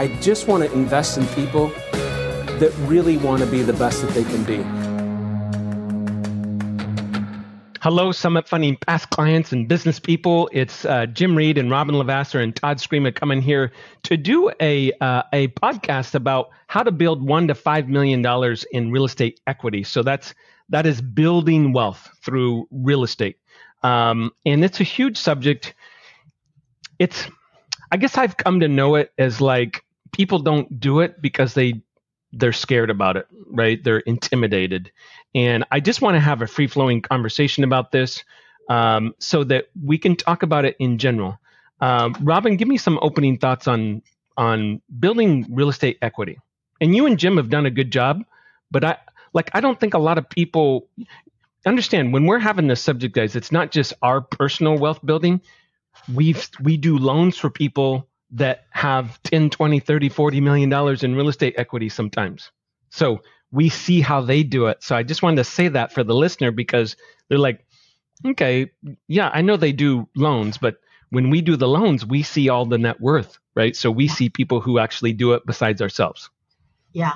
I just want to invest in people that really want to be the best that they can be. Hello, Summit Funding past clients and business people. It's uh, Jim Reed and Robin Lavasser and Todd Screama coming here to do a uh, a podcast about how to build one to five million dollars in real estate equity. So that's that is building wealth through real estate, um, and it's a huge subject. It's I guess I've come to know it as like people don't do it because they they're scared about it, right? They're intimidated. And I just want to have a free flowing conversation about this um, so that we can talk about it in general. Um, Robin, give me some opening thoughts on on building real estate equity. And you and Jim have done a good job, but I like I don't think a lot of people understand when we're having this subject, guys. It's not just our personal wealth building. We've we do loans for people that have 10, 20, 30, 40 million dollars in real estate equity sometimes. So we see how they do it. So I just wanted to say that for the listener because they're like, okay, yeah, I know they do loans, but when we do the loans, we see all the net worth, right? So we see people who actually do it besides ourselves. Yeah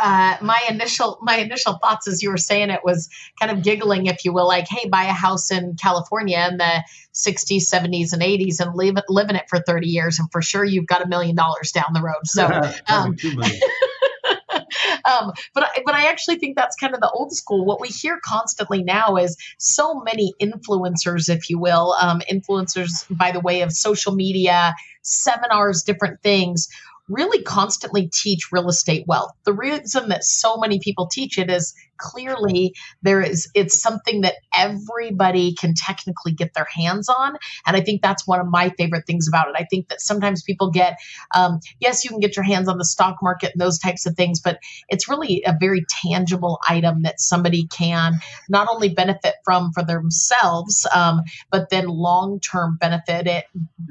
uh, my initial my initial thoughts as you were saying it was kind of giggling, if you will, like, hey, buy a house in California in the 60s, 70s, and 80s and live it, live in it for 30 years, and for sure you've got a million dollars down the road. So. um, um, but I, but I actually think that's kind of the old school. What we hear constantly now is so many influencers, if you will, um, influencers by the way of social media, seminars, different things really constantly teach real estate wealth. The reason that so many people teach it is clearly there is it's something that everybody can technically get their hands on. And i think that's one of my favorite things about it. I think that sometimes people get um, yes you can get your hands on the stock market and those types of things but it's really a very tangible item that somebody can not only benefit from for themselves um, but then long term benefit it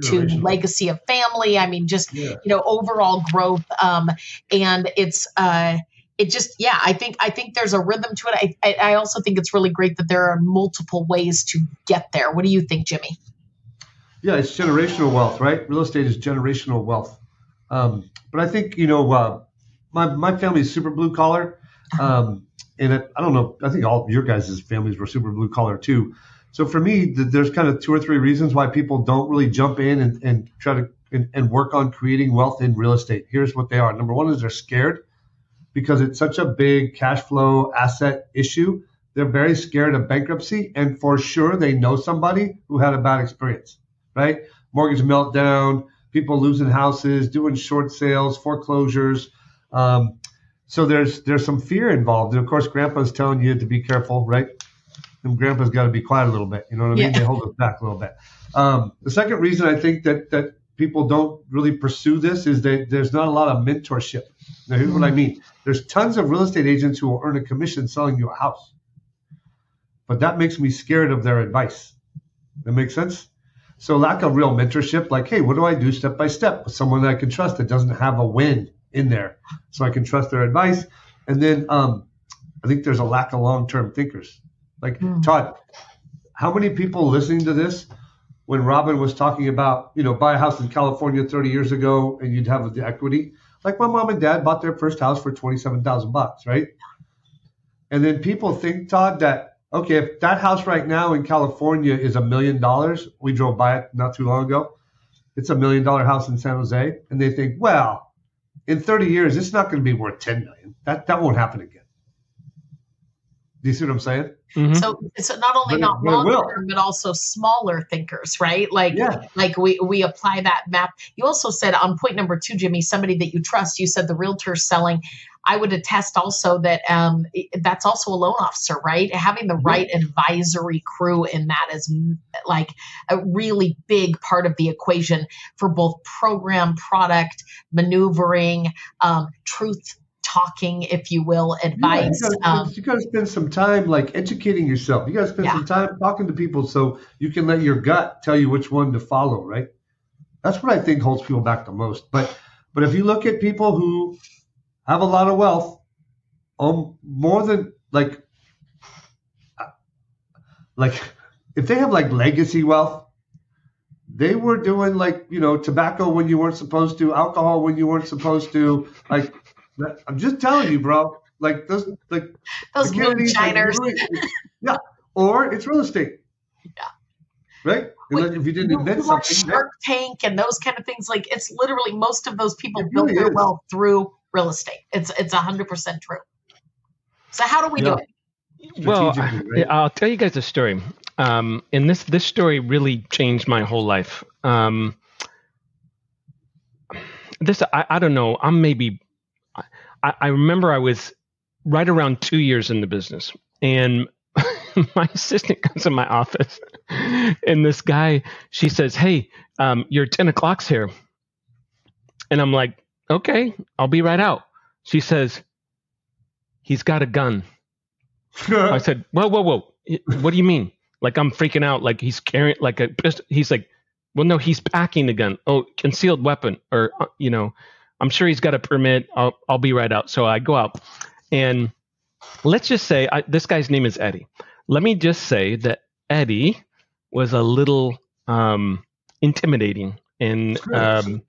to legacy of family. I mean just yeah. you know overall growth um, and it's uh, it just yeah i think i think there's a rhythm to it. I, I also think it's really great that there are multiple ways to get there. What do you think jimmy? Yeah it's generational wealth right? Real estate is generational wealth. Um, but i think you know uh, my, my family is super blue collar um, and it, i don't know i think all your guys' families were super blue collar too. So for me th- there's kind of two or three reasons why people don't really jump in and, and try to and, and work on creating wealth in real estate. Here's what they are. Number one is they're scared because it's such a big cash flow asset issue. They're very scared of bankruptcy, and for sure they know somebody who had a bad experience, right? Mortgage meltdown, people losing houses, doing short sales, foreclosures. Um, so there's there's some fear involved, and of course, Grandpa's telling you to be careful, right? And Grandpa's got to be quiet a little bit. You know what I mean? Yeah. They hold us back a little bit. Um, the second reason I think that that people don't really pursue this is that there's not a lot of mentorship. Now, here's what I mean there's tons of real estate agents who will earn a commission selling you a house. But that makes me scared of their advice. That makes sense? So lack of real mentorship, like, hey, what do I do step by step with someone that I can trust that doesn't have a win in there, so I can trust their advice. And then um, I think there's a lack of long-term thinkers. Like mm. Todd, how many people listening to this when Robin was talking about, you know, buy a house in California 30 years ago and you'd have the equity? Like my mom and dad bought their first house for twenty-seven thousand bucks, right? And then people think, Todd, that okay, if that house right now in California is a million dollars, we drove by it not too long ago. It's a million dollar house in San Jose, and they think, well, in 30 years, it's not going to be worth 10 million. That that won't happen again. Do you see what I'm saying? Mm-hmm. So it's not only but not it, long term, but also smaller thinkers, right? Like, yeah. like we we apply that map. You also said on point number two, Jimmy, somebody that you trust. You said the realtor selling. I would attest also that um, that's also a loan officer, right? Having the right advisory crew in that is like a really big part of the equation for both program, product, maneuvering, um, truth talking, if you will, advice. Yeah, you, gotta, um, you, gotta, spend some time like educating yourself. You gotta spend yeah. some time talking to people so you can let your gut tell you which one to follow, right? That's what I think holds people back the most. But but if you look at people who have a lot of wealth, um, more than like like if they have like legacy wealth, they were doing like you know tobacco when you weren't supposed to, alcohol when you weren't supposed to. Like I'm just telling you, bro. Like those like those moonshiners. Like, yeah, or it's real estate. Yeah. Right. Wait, if you didn't invent something. Shark Tank and those kind of things. Like it's literally most of those people built their wealth through real estate. It's it's hundred percent true. So how do we yeah. do it? Well, right? I'll tell you guys a story. Um, and this this story really changed my whole life. Um, this I, I don't know. I'm maybe I, I remember I was right around two years in the business, and my assistant comes in my office, and this guy she says, "Hey, um, your ten o'clock's here," and I'm like, "Okay, I'll be right out." She says, "He's got a gun." I said, "Whoa, whoa, whoa! What do you mean?" Like I'm freaking out. Like he's carrying like a pistol. He's like, well, no, he's packing the gun. Oh, concealed weapon, or uh, you know, I'm sure he's got a permit. I'll I'll be right out. So I go out, and let's just say I, this guy's name is Eddie. Let me just say that Eddie was a little um, intimidating, and um,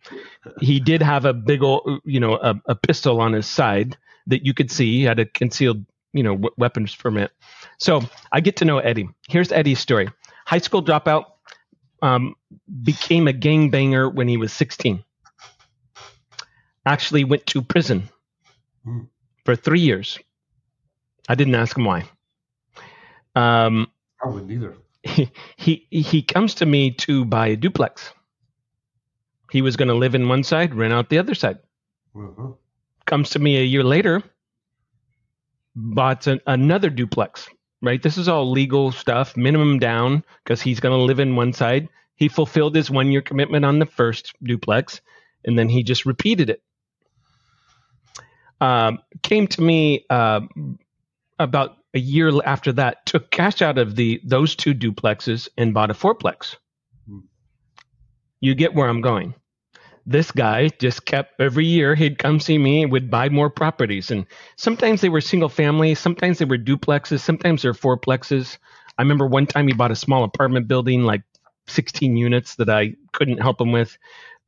he did have a big old, you know, a, a, pistol on his side that you could see. He had a concealed, you know, w- weapons permit. So I get to know Eddie. Here's Eddie's story. High school dropout, um, became a gangbanger when he was 16. Actually went to prison mm. for three years. I didn't ask him why. Um, I wouldn't either. He, he he comes to me to buy a duplex. He was going to live in one side, rent out the other side. Uh-huh. Comes to me a year later, bought an, another duplex right? This is all legal stuff, minimum down because he's going to live in one side. He fulfilled his one year commitment on the first duplex, and then he just repeated it. Um, came to me uh, about a year after that, took cash out of the those two duplexes and bought a fourplex. You get where I'm going. This guy just kept every year he'd come see me and would buy more properties and sometimes they were single family sometimes they were duplexes sometimes they're fourplexes. I remember one time he bought a small apartment building like 16 units that i couldn't help him with.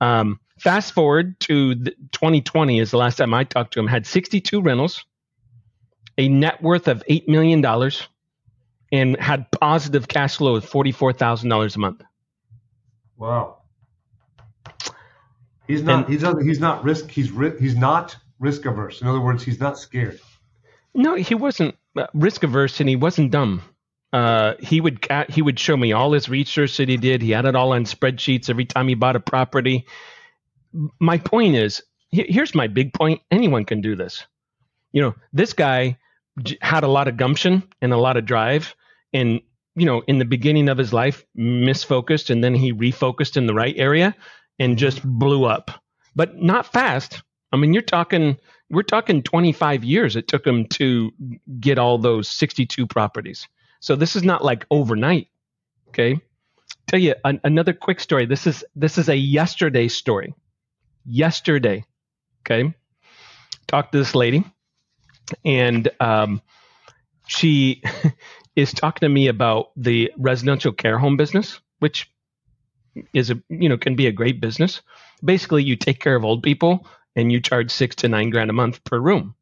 Um, fast forward to 2020 is the last time i talked to him had 62 rentals a net worth of $8 million and had positive cash flow of $44000 a month wow He's not. And, he's not. He's not risk. He's he's not risk averse. In other words, he's not scared. No, he wasn't uh, risk averse, and he wasn't dumb. Uh, he would he would show me all his research that he did. He had it all on spreadsheets every time he bought a property. My point is, here's my big point. Anyone can do this. You know, this guy had a lot of gumption and a lot of drive, and you know, in the beginning of his life, misfocused, and then he refocused in the right area and just blew up, but not fast. I mean, you're talking, we're talking 25 years it took him to get all those 62 properties. So this is not like overnight. Okay. Tell you an, another quick story. This is, this is a yesterday story. Yesterday. Okay. Talked to this lady and, um, she is talking to me about the residential care home business, which is a you know can be a great business. Basically, you take care of old people and you charge six to nine grand a month per room,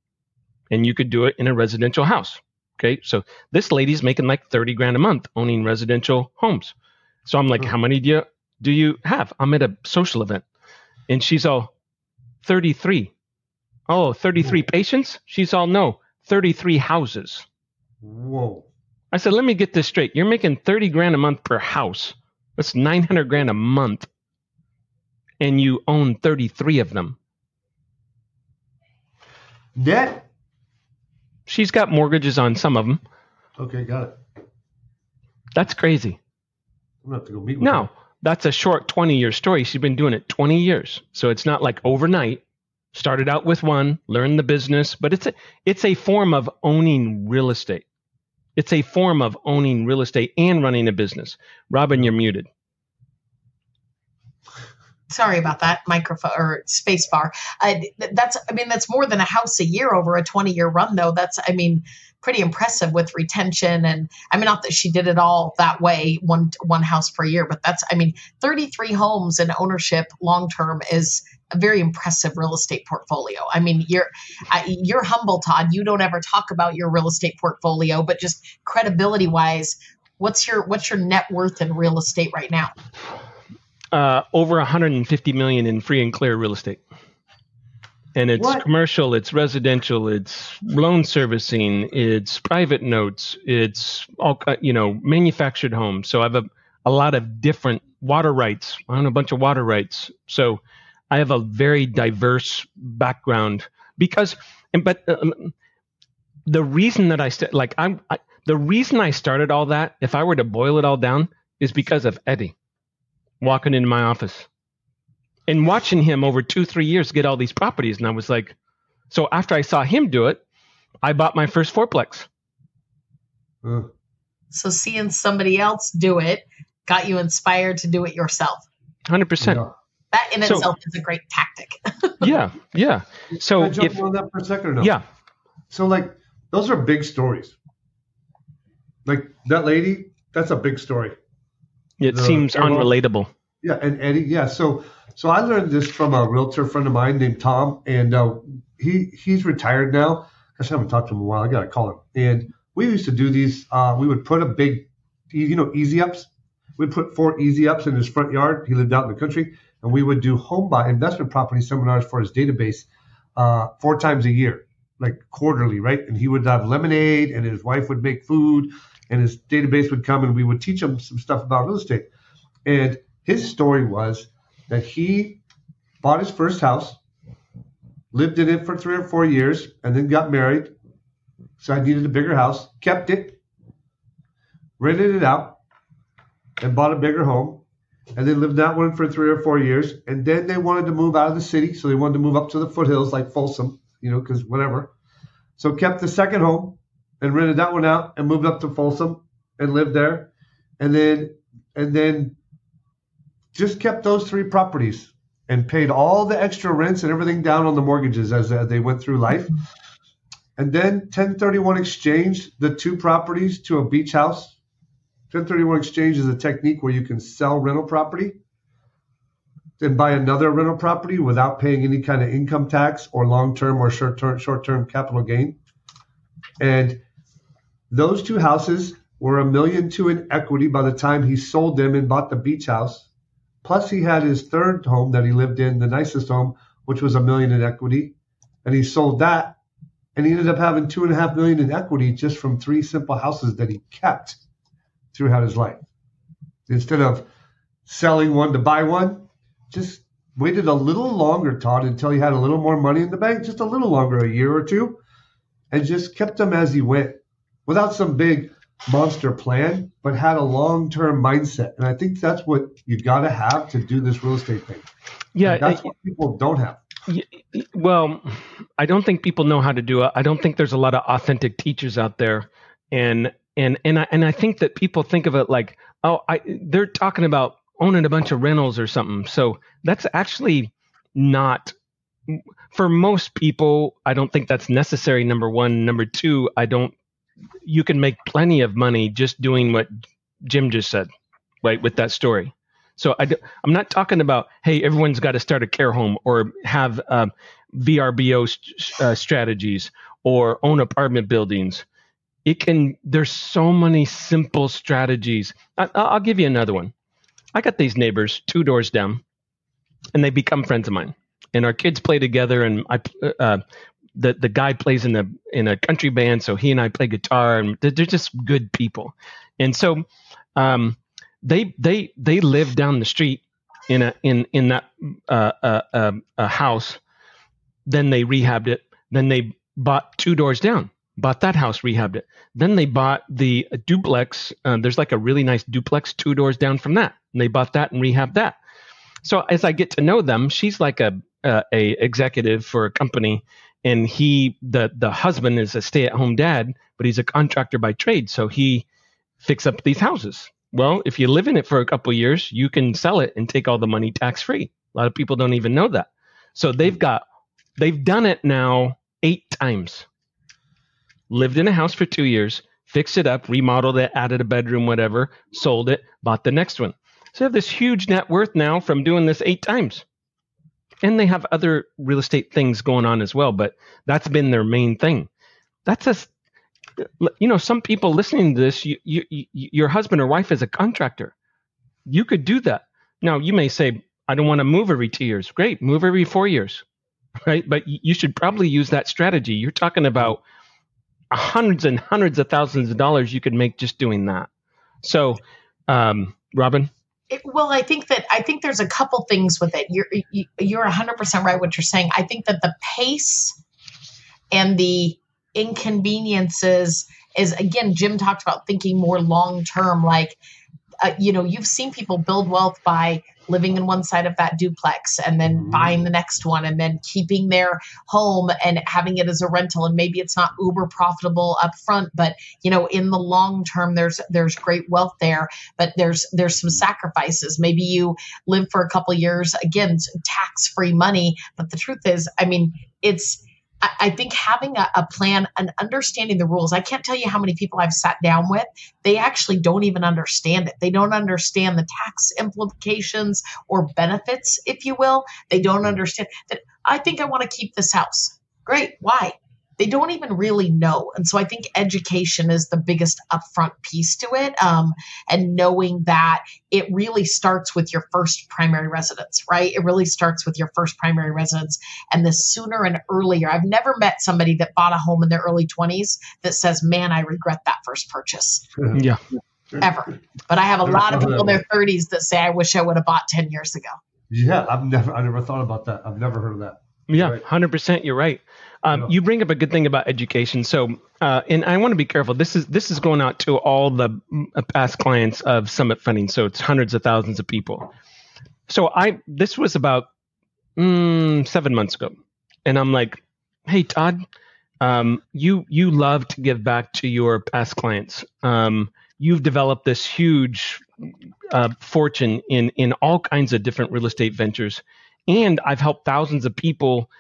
and you could do it in a residential house. Okay, so this lady's making like thirty grand a month owning residential homes. So I'm like, mm-hmm. how many do you do you have? I'm at a social event, and she's all 33. Oh, 33 Whoa. patients? She's all no, 33 houses. Whoa. I said, let me get this straight. You're making 30 grand a month per house. That's 900 grand a month. And you own 33 of them. Net? She's got mortgages on some of them. Okay, got it. That's crazy. I'm going to have to go meet with No, her. That's a short 20 year story. She's been doing it 20 years. So it's not like overnight. Started out with one, learned the business, but it's a, it's a form of owning real estate. It's a form of owning real estate and running a business. Robin, you're muted. Sorry about that microphone or space bar. Uh, that's, I mean, that's more than a house a year over a 20 year run, though. That's, I mean, pretty impressive with retention and I mean not that she did it all that way one one house per year but that's I mean 33 homes in ownership long term is a very impressive real estate portfolio. I mean you're you're humble Todd you don't ever talk about your real estate portfolio but just credibility wise what's your what's your net worth in real estate right now? Uh, over 150 million in free and clear real estate and it's what? commercial, it's residential, it's loan servicing, it's private notes, it's all you know manufactured homes. So I have a, a lot of different water rights. I own a bunch of water rights. So I have a very diverse background because, and but um, the reason that I st- like I'm I, the reason I started all that, if I were to boil it all down, is because of Eddie walking into my office and watching him over two, three years get all these properties. And I was like, so after I saw him do it, I bought my first fourplex. So seeing somebody else do it got you inspired to do it yourself. 100%. Yeah. That in so, itself is a great tactic. yeah, yeah. So Can I jump if, on that for a second or no? Yeah. So like those are big stories. Like that lady, that's a big story. It the, seems unrelatable. Yeah, and Eddie, yeah. So so I learned this from a realtor friend of mine named Tom, and uh, he he's retired now. Gosh, I haven't talked to him in a while. I gotta call him. And we used to do these. Uh, we would put a big, you know, easy ups. We'd put four easy ups in his front yard. He lived out in the country, and we would do home buy investment property seminars for his database uh, four times a year, like quarterly, right? And he would have lemonade, and his wife would make food, and his database would come, and we would teach him some stuff about real estate. And his story was that he bought his first house, lived in it for three or four years, and then got married. So I needed a bigger house, kept it, rented it out, and bought a bigger home, and they lived that one for three or four years. And then they wanted to move out of the city, so they wanted to move up to the foothills like Folsom, you know, because whatever. So kept the second home and rented that one out and moved up to Folsom and lived there. And then and then just kept those three properties and paid all the extra rents and everything down on the mortgages as, they went through life. Mm-hmm. And then 1031 exchanged the two properties to a beach house. 1031 exchange is a technique where you can sell rental property and buy another rental property without paying any kind of income tax or long-term or short-term short-term capital gain. And those two houses were a million two in equity by the time he sold them and bought the beach house. Plus, he had his third home that he lived in, the nicest home, which was a million in equity, and he sold that, and he ended up having two and a half million in equity just from three simple houses that he kept throughout his life. Instead of selling one to buy one, just waited a little longer, Todd, until he had a little more money in the bank, just a little longer, a year or two, and just kept them as he went without some big monster plan, but had a long term mindset. And I think that's what you've got to have to do this real estate thing. Yeah. And that's what people don't have. Well, I don't think people know how to do it. I don't think there's a lot of authentic teachers out there. And and and I, and I think that people think of it like, oh, I, they're talking about owning a bunch of rentals or something. So that's actually not for most people. I don't think that's necessary. Number one. Number two. I don't you can make plenty of money just doing what Jim just said, right? With that story. So I, am not talking about, hey, everyone's got to start a care home or have um, VRBO st- uh, strategies or own apartment buildings. It can, there's so many simple strategies. I, I'll give you another one. I got these neighbors two doors down and they become friends of mine. And our kids play together and I, uh, the the guy plays in a in a country band, so he and I play guitar, and they're, they're just good people. And so, um, they they they live down the street in a in in that uh, uh, uh, a house. Then they rehabbed it. Then they bought two doors down. Bought that house, rehabbed it. Then they bought the duplex. Uh, there's like a really nice duplex two doors down from that, and they bought that and rehabbed that. So as I get to know them, she's like a uh, a executive for a company and he the the husband is a stay at home dad, but he's a contractor by trade, so he fix up these houses. Well, if you live in it for a couple years, you can sell it and take all the money tax free. A lot of people don't even know that. So they've got they've done it now eight times. lived in a house for two years, fixed it up, remodeled it, added a bedroom, whatever, sold it, bought the next one. So they have this huge net worth now from doing this eight times. And they have other real estate things going on as well, but that's been their main thing. That's a, you know, some people listening to this, you, you, you, your husband or wife is a contractor. You could do that. Now, you may say, I don't want to move every two years. Great, move every four years, right? But you should probably use that strategy. You're talking about hundreds and hundreds of thousands of dollars you could make just doing that. So, um, Robin. Well, I think that I think there's a couple things with it. You're you, you're 100% right what you're saying. I think that the pace and the inconveniences is again Jim talked about thinking more long term like uh, you know you've seen people build wealth by living in one side of that duplex and then mm-hmm. buying the next one and then keeping their home and having it as a rental and maybe it's not uber profitable up front but you know in the long term there's there's great wealth there but there's there's some sacrifices maybe you live for a couple years again tax free money but the truth is i mean it's I think having a, a, plan and understanding the rules, I can't tell you how many people I've sat down with. They actually don't even understand it. They don't understand the tax implications or benefits, if you will. They don't understand that I think I want to keep this house. Great. Why? They don't even really know. And so I think education is the biggest upfront piece to it. Um, and knowing that it really starts with your first primary residence, right? It really starts with your first primary residence. And the sooner and earlier, I've never met somebody that bought a home in their early 20s that says, man, I regret that first purchase. Yeah. Ever. But I have a lot of people in their 30s that say, I wish I would have bought 10 years ago. Yeah, I've never, I never thought about that. I've never heard of that. Yeah, hundred percent. You're right. Um, You bring up a good thing about education. So, uh, and I want to be careful. This is this is going out to all the uh, past clients of Summit Funding. So it's hundreds of thousands of people. So I this was about mm, seven months ago, and I'm like, hey Todd, um, you you love to give back to your past clients. Um, you've developed this huge uh, fortune in in all kinds of different real estate ventures and I've helped thousands of people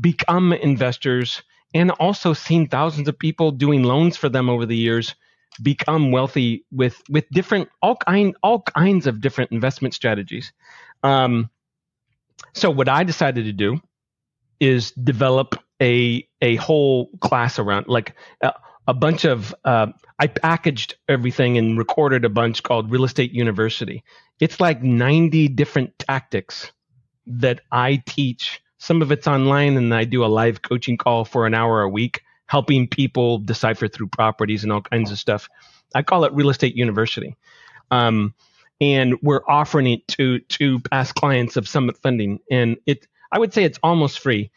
become investors and also seen thousands of people doing loans for them over the years become wealthy with with different all kind all kinds of different investment strategies. Um, so what I decided to do is develop a a whole class around like a, a bunch of uh, I packaged everything and recorded a bunch called Real Estate University. It's like 90 different tactics that I teach. Some of it's online, and I do a live coaching call for an hour a week, helping people decipher through properties and all kinds of stuff. I call it Real Estate University. Um, and we're offering it to to past clients of Summit Funding, and it I would say it's almost free.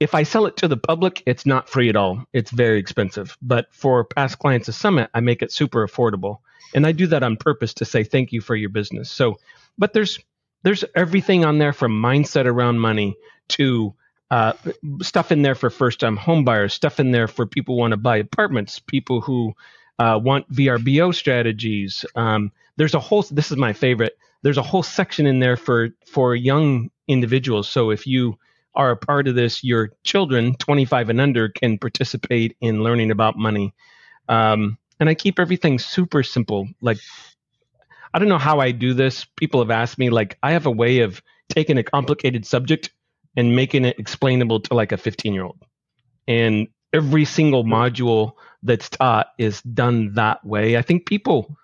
If I sell it to the public, it's not free at all. It's very expensive. But for past clients of Summit, I make it super affordable, and I do that on purpose to say thank you for your business. So, but there's there's everything on there from mindset around money to uh, stuff in there for first time homebuyers, stuff in there for people who want to buy apartments, people who uh, want VRBO strategies. Um, there's a whole. This is my favorite. There's a whole section in there for for young individuals. So if you are a part of this, your children, 25 and under, can participate in learning about money. Um, and I keep everything super simple. Like I don't know how I do this. People have asked me, like, I have a way of taking a complicated subject and making it explainable to like a 15 year old. And every single module that's taught is done that way. I think people,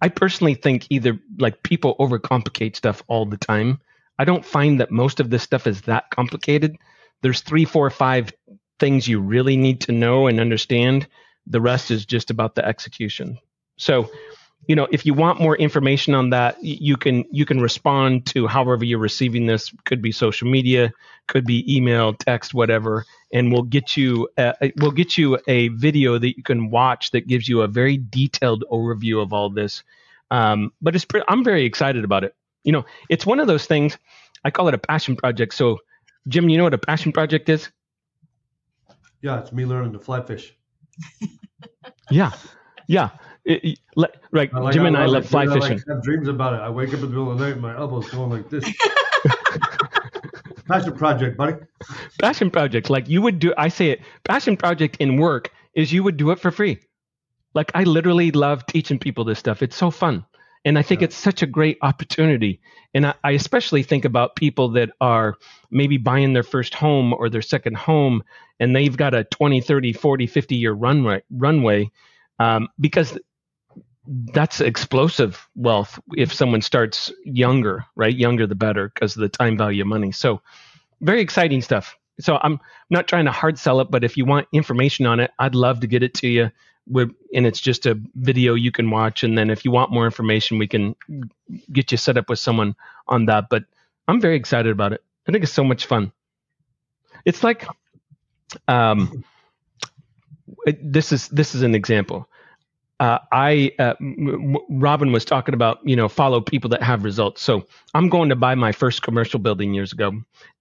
I personally think either like people overcomplicate stuff all the time. I don't find that most of this stuff is that complicated. There's three, four, five things you really need to know and understand. The rest is just about the execution. So you know, if you want more information on that, you can you can respond to however you're receiving this. Could be social media, could be email, text, whatever, and we'll get you a, we'll get you a video that you can watch that gives you a very detailed overview of all this. Um, but it's pre- I'm very excited about it. You know, it's one of those things. I call it a passion project. So, Jim, you know what a passion project is? Yeah, it's me learning to fly fish. yeah, yeah. It, it, right, like, Jim and I, I love fly fishing. I have dreams about it. I wake up in the middle of the night, my elbows going like this. passion project, buddy. Passion project, like you would do. I say it. Passion project in work is you would do it for free. Like I literally love teaching people this stuff. It's so fun. And I think yeah. it's such a great opportunity. And I, I, especially think about people that are maybe buying their first home or their second home and they've got a 20, 30, 40, 50 year runway, runway um, because that's explosive wealth if someone starts younger, right? Younger the better because of the time value of money. So very exciting stuff. So I'm not trying to hard sell it, but if you want information on it, I'd love to get it to you. And it's just a video you can watch. And then if you want more information, we can get you set up with someone on that. But I'm very excited about it. I think it's so much fun. It's like, um, this is this is an example uh, I uh, M- Robin was talking about you know follow people that have results. So I'm going to buy my first commercial building years ago,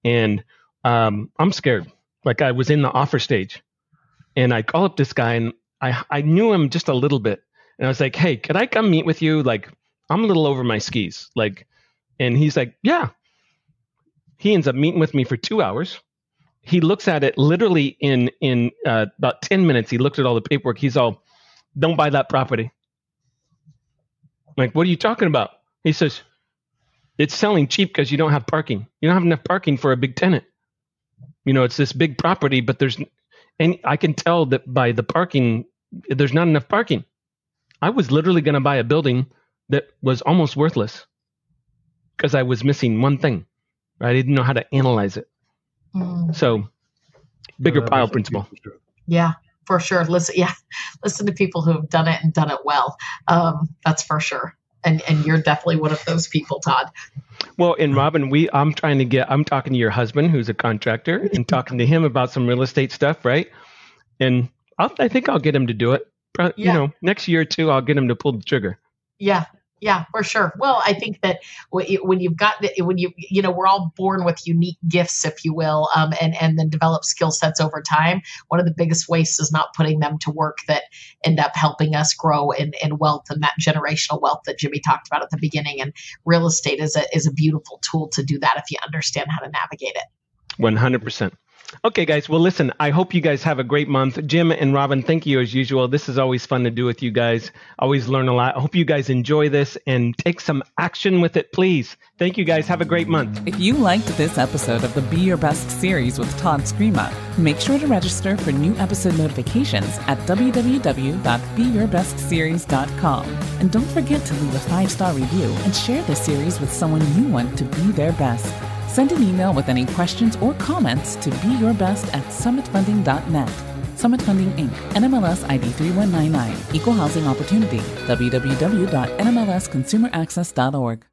and um, I'm scared. Like I was in the offer stage, and I call up this guy, and I I knew him just a little bit, and I was like, hey, could I come meet with you? Like I'm a little over my skis, like, and he's like, yeah. He ends up meeting with me for two hours. He looks at it literally in in uh, about ten minutes. He looked at all the paperwork. He's all don't buy that property. like, what are you talking about? He says, it's selling cheap because you don't have parking. You don't have enough parking for a big tenant. You know, it's this big property, but there's, and I can tell that by the parking, there's not enough parking. I was literally going to buy a building that was almost worthless because I was missing one thing. I didn't know how to analyze it. Mm. So, bigger uh, pile principle. Yeah for sure. Listen, yeah, listen to people who have done it and done it well. Um, that's for sure. And and you're definitely one of those people, Todd. Well, and Robin, we I'm trying to get I'm talking to your husband who's a contractor and talking to him about some real estate stuff, right? And I'll, I think I'll get him to do it. Yeah. You know, next year or two, I'll get him to pull the trigger. Yeah, yeah, for sure. Well, I think that when you've got when you you know we're all born with unique gifts, if you will, um, and and then develop skill sets over time. One of the biggest wastes is not putting them to work that end up helping us grow in, in wealth and that generational wealth that Jimmy talked about at the beginning. And real estate is a is a beautiful tool to do that if you understand how to navigate it. One hundred percent. Okay, guys. Well, listen, I hope you guys have a great month. Jim and Robin, thank you as usual. This is always fun to do with you guys. Always learn a lot. I hope you guys enjoy this and take some action with it, please. Thank you, guys. Have a great month. If you liked this episode of the Be Your Best series with Todd Screama, make sure to register for new episode notifications at www.beyourbestseries.com. And don't forget to leave a five star review and share this series with someone you want to be their best. Send an email with any questions or comments to beyourbest at summitfunding.net. Summit Funding Inc., NMLS ID 3199, Equal Housing Opportunity, www.nmlsconsumeraccess.org.